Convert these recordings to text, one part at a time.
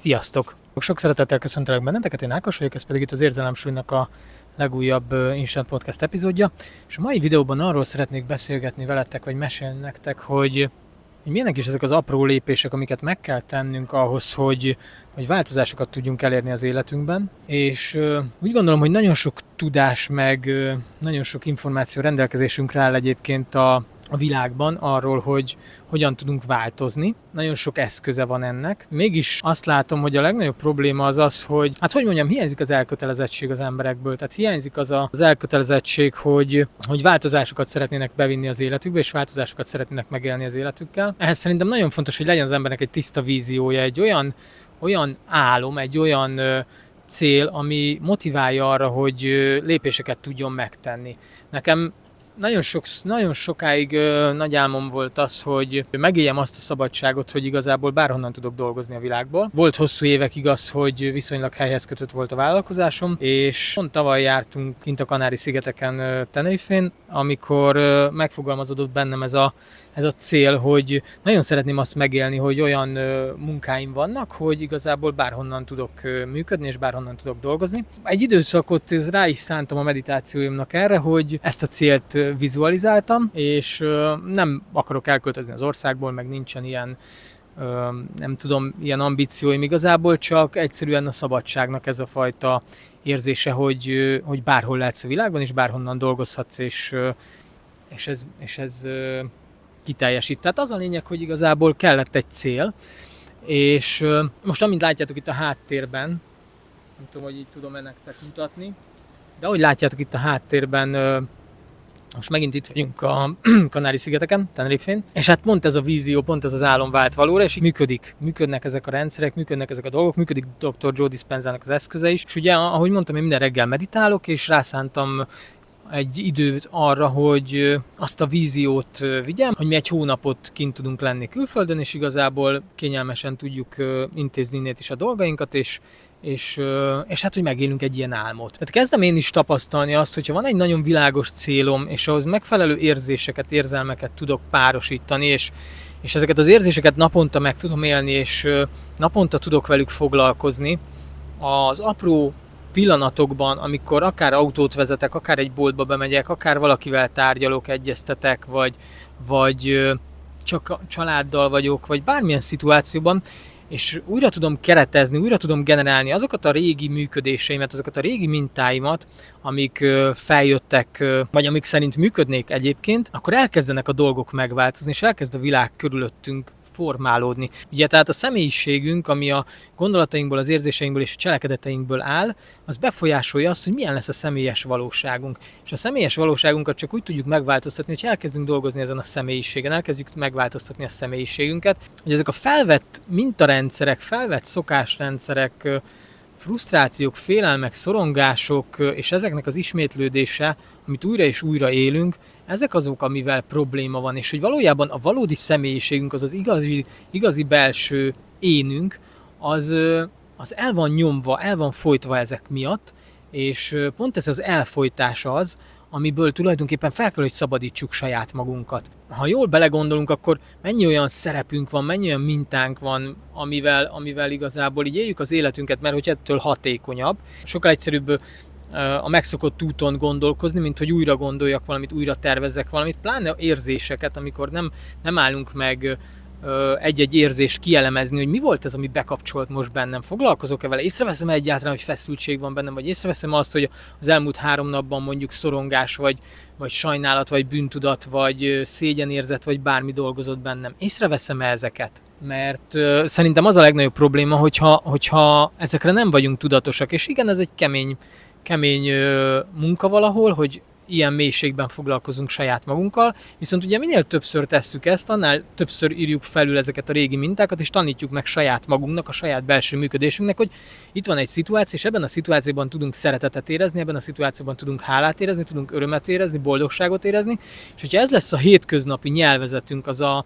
Sziasztok! Sok szeretettel köszöntelek benneteket, én Ákos vagyok, ez pedig itt az Érzelemsúlynak a legújabb Instant Podcast epizódja, és a mai videóban arról szeretnék beszélgetni veletek, vagy mesélni nektek, hogy hogy milyenek is ezek az apró lépések, amiket meg kell tennünk ahhoz, hogy, hogy változásokat tudjunk elérni az életünkben. És úgy gondolom, hogy nagyon sok tudás, meg nagyon sok információ rendelkezésünkre áll egyébként a, a világban arról, hogy hogyan tudunk változni. Nagyon sok eszköze van ennek. Mégis azt látom, hogy a legnagyobb probléma az az, hogy, hát hogy mondjam, hiányzik az elkötelezettség az emberekből. Tehát hiányzik az a, az elkötelezettség, hogy, hogy változásokat szeretnének bevinni az életükbe, és változásokat szeretnének megélni az életükkel. Ehhez szerintem nagyon fontos, hogy legyen az embernek egy tiszta víziója, egy olyan, olyan álom, egy olyan cél, ami motiválja arra, hogy lépéseket tudjon megtenni. Nekem nagyon, sok, nagyon sokáig ö, nagy álmom volt az, hogy megéljem azt a szabadságot, hogy igazából bárhonnan tudok dolgozni a világból. Volt hosszú évek igaz, hogy viszonylag helyhez kötött volt a vállalkozásom, és pont tavaly jártunk kint a Kanári-szigeteken Tenerifén, amikor ö, megfogalmazódott bennem ez a, ez a cél, hogy nagyon szeretném azt megélni, hogy olyan ö, munkáim vannak, hogy igazából bárhonnan tudok ö, működni, és bárhonnan tudok dolgozni. Egy időszakot ez rá is szántam a meditációimnak erre, hogy ezt a célt vizualizáltam, és nem akarok elköltözni az országból, meg nincsen ilyen nem tudom, ilyen ambícióim igazából, csak egyszerűen a szabadságnak ez a fajta érzése, hogy, hogy bárhol lehetsz a világban, és bárhonnan dolgozhatsz, és, és ez, és ez kiteljesít. Tehát az a lényeg, hogy igazából kellett egy cél, és most amint látjátok itt a háttérben, nem tudom, hogy így tudom -e nektek mutatni, de ahogy látjátok itt a háttérben, most megint itt vagyunk a Kanári-szigeteken, Tenerifén, és hát pont ez a vízió, pont ez az álom vált valóra, és működik. Működnek ezek a rendszerek, működnek ezek a dolgok, működik Dr. Joe Dispenzának az eszköze is. És ugye, ahogy mondtam, én minden reggel meditálok, és rászántam egy időt arra, hogy azt a víziót vigyem, hogy mi egy hónapot kint tudunk lenni külföldön, és igazából kényelmesen tudjuk intézni innét is a dolgainkat, és, és, és hát, hogy megélünk egy ilyen álmot. Tehát kezdem én is tapasztalni azt, hogyha van egy nagyon világos célom, és ahhoz megfelelő érzéseket, érzelmeket tudok párosítani, és, és ezeket az érzéseket naponta meg tudom élni, és naponta tudok velük foglalkozni, az apró pillanatokban, amikor akár autót vezetek, akár egy boltba bemegyek, akár valakivel tárgyalok, egyeztetek, vagy, vagy csak családdal vagyok, vagy bármilyen szituációban, és újra tudom keretezni, újra tudom generálni azokat a régi működéseimet, azokat a régi mintáimat, amik feljöttek, vagy amik szerint működnék egyébként, akkor elkezdenek a dolgok megváltozni, és elkezd a világ körülöttünk formálódni. Ugye tehát a személyiségünk, ami a gondolatainkból, az érzéseinkből és a cselekedeteinkből áll, az befolyásolja azt, hogy milyen lesz a személyes valóságunk. És a személyes valóságunkat csak úgy tudjuk megváltoztatni, hogy elkezdünk dolgozni ezen a személyiségen, elkezdjük megváltoztatni a személyiségünket, hogy ezek a felvett mintarendszerek, felvett szokásrendszerek, frusztrációk, félelmek, szorongások és ezeknek az ismétlődése, amit újra és újra élünk, ezek azok, amivel probléma van, és hogy valójában a valódi személyiségünk, az az igazi, igazi belső énünk, az, az el van nyomva, el van folytva ezek miatt, és pont ez az elfolytás az, amiből tulajdonképpen fel kell, hogy szabadítsuk saját magunkat. Ha jól belegondolunk, akkor mennyi olyan szerepünk van, mennyi olyan mintánk van, amivel, amivel igazából így éljük az életünket, mert hogy ettől hatékonyabb. Sokkal egyszerűbb a megszokott úton gondolkozni, mint hogy újra gondoljak valamit, újra tervezzek valamit, pláne érzéseket, amikor nem, nem állunk meg egy-egy érzést kielemezni, hogy mi volt ez, ami bekapcsolt most bennem. Foglalkozok-e vele? Észreveszem -e egyáltalán, hogy feszültség van bennem, vagy észreveszem azt, hogy az elmúlt három napban mondjuk szorongás, vagy, vagy sajnálat, vagy bűntudat, vagy szégyenérzet, vagy bármi dolgozott bennem. Észreveszem-e ezeket? Mert szerintem az a legnagyobb probléma, hogyha, hogyha ezekre nem vagyunk tudatosak, és igen, ez egy kemény, kemény munka valahol, hogy ilyen mélységben foglalkozunk saját magunkkal, viszont ugye minél többször tesszük ezt, annál többször írjuk felül ezeket a régi mintákat, és tanítjuk meg saját magunknak, a saját belső működésünknek, hogy itt van egy szituáció, és ebben a szituációban tudunk szeretetet érezni, ebben a szituációban tudunk hálát érezni, tudunk örömet érezni, boldogságot érezni, és hogyha ez lesz a hétköznapi nyelvezetünk, az a,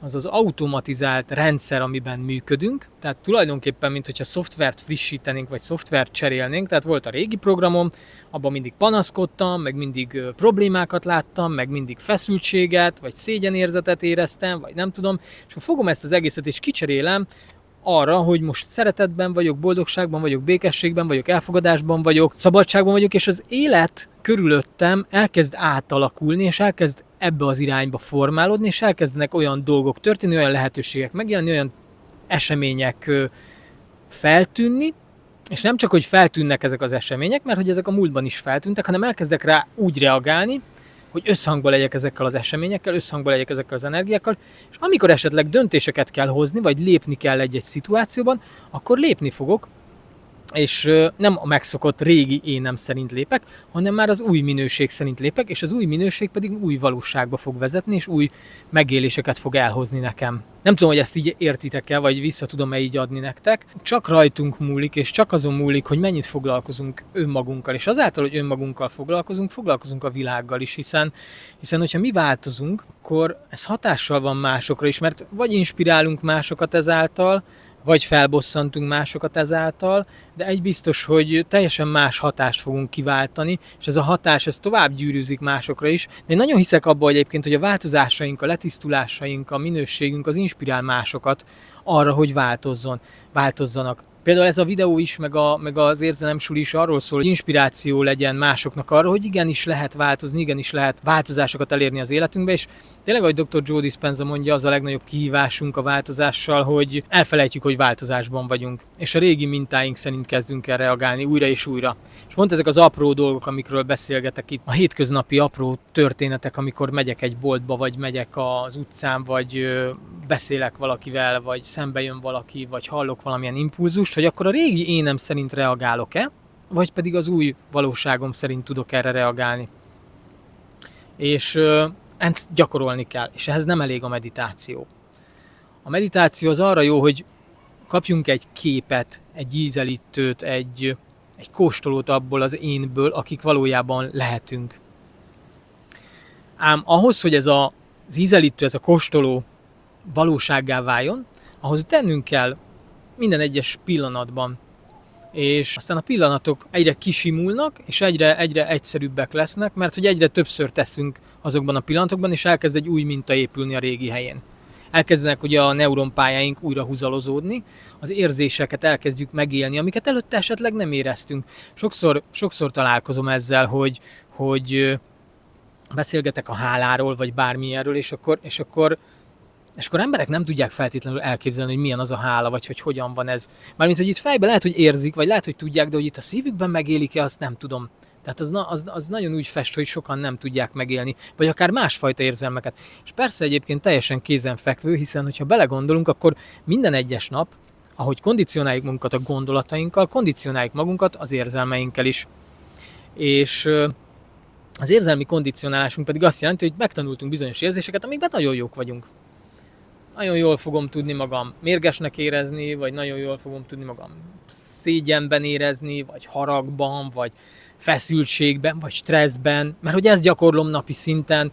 az az automatizált rendszer, amiben működünk. Tehát tulajdonképpen, mint hogyha szoftvert frissítenénk, vagy szoftvert cserélnénk. Tehát volt a régi programom, abban mindig panaszkodtam, meg mindig problémákat láttam, meg mindig feszültséget, vagy szégyenérzetet éreztem, vagy nem tudom. És akkor fogom ezt az egészet és kicserélem arra, hogy most szeretetben vagyok, boldogságban vagyok, békességben vagyok, elfogadásban vagyok, szabadságban vagyok, és az élet körülöttem elkezd átalakulni, és elkezd ebbe az irányba formálódni, és elkezdenek olyan dolgok történni, olyan lehetőségek megjelenni, olyan események feltűnni, és nem csak, hogy feltűnnek ezek az események, mert hogy ezek a múltban is feltűntek, hanem elkezdek rá úgy reagálni, hogy összhangba legyek ezekkel az eseményekkel, összhangba legyek ezekkel az energiákkal, és amikor esetleg döntéseket kell hozni, vagy lépni kell egy-egy szituációban, akkor lépni fogok, és nem a megszokott régi énem szerint lépek, hanem már az új minőség szerint lépek, és az új minőség pedig új valóságba fog vezetni, és új megéléseket fog elhozni nekem. Nem tudom, hogy ezt így értitek-e, vagy vissza tudom-e így adni nektek. Csak rajtunk múlik, és csak azon múlik, hogy mennyit foglalkozunk önmagunkkal. És azáltal, hogy önmagunkkal foglalkozunk, foglalkozunk a világgal is, hiszen, hiszen hogyha mi változunk, akkor ez hatással van másokra is, mert vagy inspirálunk másokat ezáltal, vagy felbosszantunk másokat ezáltal, de egy biztos, hogy teljesen más hatást fogunk kiváltani, és ez a hatás ez tovább gyűrűzik másokra is. De én nagyon hiszek abba egyébként, hogy a változásaink, a letisztulásaink, a minőségünk az inspirál másokat arra, hogy változzon, változzanak. Például ez a videó is, meg, a, meg az érzelemsuli is arról szól, hogy inspiráció legyen másoknak arra, hogy igenis lehet változni, igenis lehet változásokat elérni az életünkbe, és tényleg, ahogy dr. Joe Dispenza mondja, az a legnagyobb kihívásunk a változással, hogy elfelejtjük, hogy változásban vagyunk, és a régi mintáink szerint kezdünk el reagálni újra és újra. És pont ezek az apró dolgok, amikről beszélgetek itt, a hétköznapi apró történetek, amikor megyek egy boltba, vagy megyek az utcán, vagy beszélek valakivel, vagy szembe jön valaki, vagy hallok valamilyen impulzust, hogy akkor a régi énem szerint reagálok-e, vagy pedig az új valóságom szerint tudok erre reagálni. És ezt gyakorolni kell, és ehhez nem elég a meditáció. A meditáció az arra jó, hogy kapjunk egy képet, egy ízelítőt, egy, egy kóstolót abból az énből, akik valójában lehetünk. Ám ahhoz, hogy ez a, az ízelítő, ez a kóstoló valósággá váljon, ahhoz tennünk kell minden egyes pillanatban. És aztán a pillanatok egyre kisimulnak, és egyre, egyre egyszerűbbek lesznek, mert hogy egyre többször teszünk azokban a pillanatokban, és elkezd egy új minta épülni a régi helyén. Elkezdenek ugye a neuronpályáink újra húzalozódni, az érzéseket elkezdjük megélni, amiket előtte esetleg nem éreztünk. Sokszor, sokszor találkozom ezzel, hogy, hogy beszélgetek a háláról, vagy bármilyenről, és akkor, és akkor és akkor emberek nem tudják feltétlenül elképzelni, hogy milyen az a hála, vagy hogy hogyan van ez. Mármint, hogy itt fejben lehet, hogy érzik, vagy lehet, hogy tudják, de hogy itt a szívükben megélik-e, azt nem tudom. Tehát az, az, az nagyon úgy fest, hogy sokan nem tudják megélni, vagy akár másfajta érzelmeket. És persze egyébként teljesen kézenfekvő, hiszen hogyha belegondolunk, akkor minden egyes nap, ahogy kondicionáljuk magunkat a gondolatainkkal, kondicionáljuk magunkat az érzelmeinkkel is. És az érzelmi kondicionálásunk pedig azt jelenti, hogy megtanultunk bizonyos érzéseket, amikben nagyon jók vagyunk nagyon jól fogom tudni magam mérgesnek érezni, vagy nagyon jól fogom tudni magam szégyenben érezni, vagy haragban, vagy feszültségben, vagy stresszben, mert hogy ezt gyakorlom napi szinten,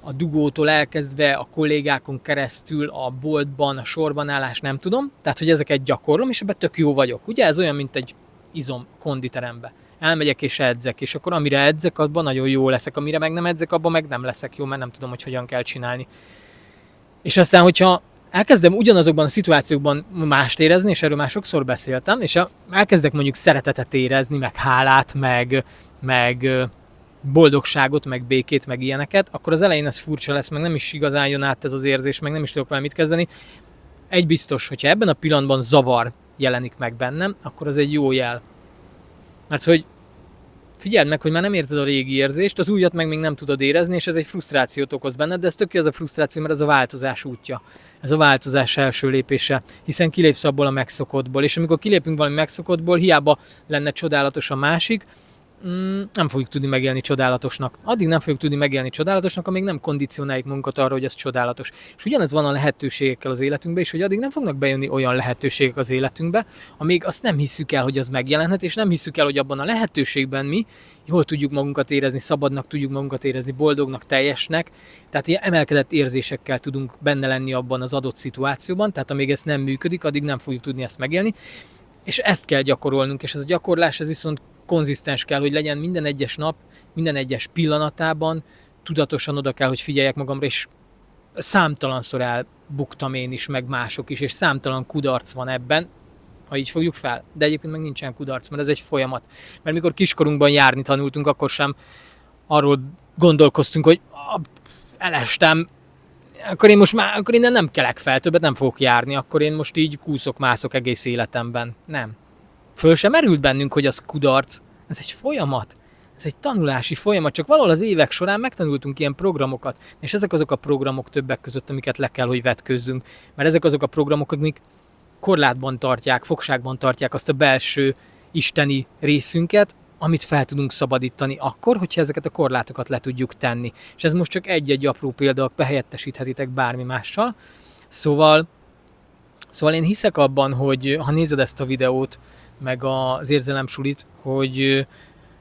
a dugótól elkezdve a kollégákon keresztül, a boltban, a sorban állás, nem tudom. Tehát, hogy ezeket gyakorlom, és ebben tök jó vagyok. Ugye ez olyan, mint egy izom konditerembe. Elmegyek és edzek, és akkor amire edzek, abban nagyon jó leszek, amire meg nem edzek, abban meg nem leszek jó, mert nem tudom, hogy hogyan kell csinálni. És aztán, hogyha elkezdem ugyanazokban a szituációkban mást érezni, és erről már sokszor beszéltem, és elkezdek mondjuk szeretetet érezni, meg hálát, meg, meg boldogságot, meg békét, meg ilyeneket, akkor az elején ez furcsa lesz, meg nem is igazán jön át ez az érzés, meg nem is tudok vele mit kezdeni. Egy biztos, hogyha ebben a pillanatban zavar jelenik meg bennem, akkor az egy jó jel. Mert hogy figyeld meg, hogy már nem érzed a régi érzést, az újat meg még nem tudod érezni, és ez egy frusztrációt okoz benned, de ez tök ez a frusztráció, mert ez a változás útja. Ez a változás első lépése, hiszen kilépsz abból a megszokottból, és amikor kilépünk valami megszokottból, hiába lenne csodálatos a másik, mm, nem fogjuk tudni megélni csodálatosnak. Addig nem fogjuk tudni megélni csodálatosnak, amíg nem kondicionáljuk magunkat arra, hogy ez csodálatos. És ugyanez van a lehetőségekkel az életünkben, és hogy addig nem fognak bejönni olyan lehetőségek az életünkbe, amíg azt nem hiszük el, hogy az megjelenhet, és nem hiszük el, hogy abban a lehetőségben mi jól tudjuk magunkat érezni, szabadnak tudjuk magunkat érezni, boldognak, teljesnek. Tehát ilyen emelkedett érzésekkel tudunk benne lenni abban az adott szituációban, tehát amíg ez nem működik, addig nem fogjuk tudni ezt megélni. És ezt kell gyakorolnunk, és ez a gyakorlás ez viszont konzisztens kell, hogy legyen minden egyes nap, minden egyes pillanatában, tudatosan oda kell, hogy figyeljek magamra, és számtalanszor elbuktam én is, meg mások is, és számtalan kudarc van ebben, ha így fogjuk fel. De egyébként meg nincsen kudarc, mert ez egy folyamat. Mert mikor kiskorunkban járni tanultunk, akkor sem arról gondolkoztunk, hogy elestem, akkor én most már, akkor innen nem kelek fel, többet nem fogok járni, akkor én most így kúszok, mászok egész életemben. Nem. Föl sem merült bennünk, hogy az kudarc. Ez egy folyamat. Ez egy tanulási folyamat, csak valahol az évek során megtanultunk ilyen programokat, és ezek azok a programok többek között, amiket le kell, hogy vetkőzzünk. Mert ezek azok a programok, amik korlátban tartják, fogságban tartják azt a belső isteni részünket, amit fel tudunk szabadítani akkor, hogyha ezeket a korlátokat le tudjuk tenni. És ez most csak egy-egy apró példa, behelyettesíthetitek bármi mással. Szóval, szóval én hiszek abban, hogy ha nézed ezt a videót, meg az érzelemsulit, hogy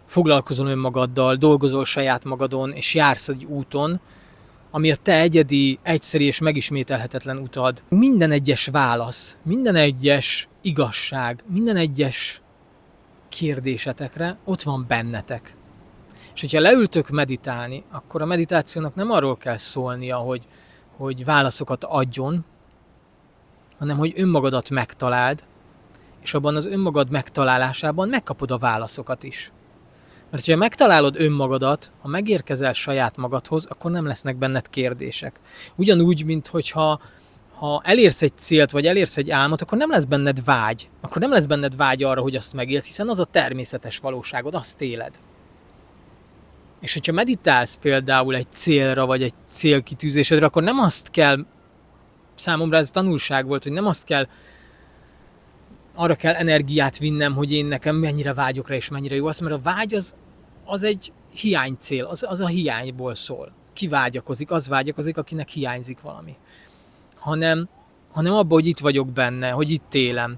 foglalkozol önmagaddal, dolgozol saját magadon, és jársz egy úton, ami a te egyedi, egyszerű és megismételhetetlen utad. Minden egyes válasz, minden egyes igazság, minden egyes kérdésetekre ott van bennetek. És hogyha leültök meditálni, akkor a meditációnak nem arról kell szólnia, hogy, hogy válaszokat adjon, hanem hogy önmagadat megtaláld, és abban az önmagad megtalálásában megkapod a válaszokat is. Mert ha megtalálod önmagadat, ha megérkezel saját magadhoz, akkor nem lesznek benned kérdések. Ugyanúgy, mint hogyha ha elérsz egy célt, vagy elérsz egy álmot, akkor nem lesz benned vágy. Akkor nem lesz benned vágy arra, hogy azt megélsz, hiszen az a természetes valóságod, azt éled. És hogyha meditálsz például egy célra, vagy egy célkitűzésedre, akkor nem azt kell, számomra ez tanulság volt, hogy nem azt kell, arra kell energiát vinnem, hogy én nekem mennyire vágyok rá, és mennyire jó az, mert a vágy az, az egy hiánycél, az, az a hiányból szól. Ki vágyakozik, az vágyakozik, akinek hiányzik valami. Hanem, hanem abban, hogy itt vagyok benne, hogy itt élem,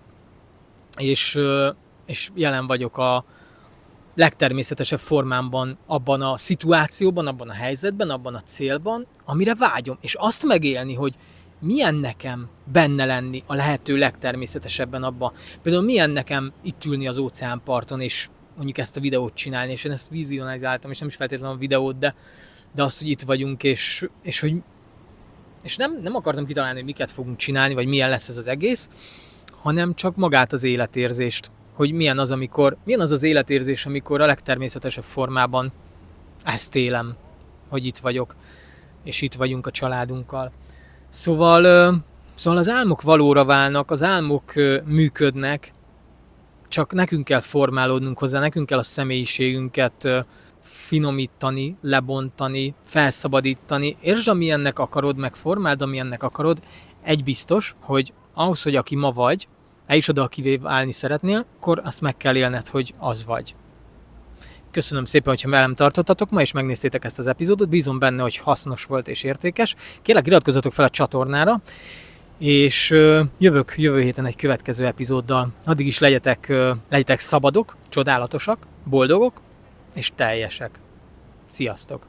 és, és jelen vagyok a legtermészetesebb formámban abban a szituációban, abban a helyzetben, abban a célban, amire vágyom, és azt megélni, hogy milyen nekem benne lenni a lehető legtermészetesebben abban. Például milyen nekem itt ülni az óceánparton, és mondjuk ezt a videót csinálni, és én ezt vizionalizáltam, és nem is feltétlenül a videót, de, de azt, hogy itt vagyunk, és, és hogy és nem, nem akartam kitalálni, hogy miket fogunk csinálni, vagy milyen lesz ez az egész, hanem csak magát az életérzést, hogy milyen az, amikor, milyen az az életérzés, amikor a legtermészetesebb formában ezt élem, hogy itt vagyok, és itt vagyunk a családunkkal. Szóval, szóval az álmok valóra válnak, az álmok működnek, csak nekünk kell formálódnunk hozzá, nekünk kell a személyiségünket finomítani, lebontani, felszabadítani. Értsd, amilyennek akarod, meg formáld, amilyennek akarod. Egy biztos, hogy ahhoz, hogy aki ma vagy, el is oda, akivé válni szeretnél, akkor azt meg kell élned, hogy az vagy. Köszönöm szépen, hogyha velem tartottatok ma, és megnéztétek ezt az epizódot. Bízom benne, hogy hasznos volt és értékes. Kérlek, iratkozzatok fel a csatornára, és jövök jövő héten egy következő epizóddal. Addig is legyetek, legyetek szabadok, csodálatosak, boldogok, és teljesek. Sziasztok!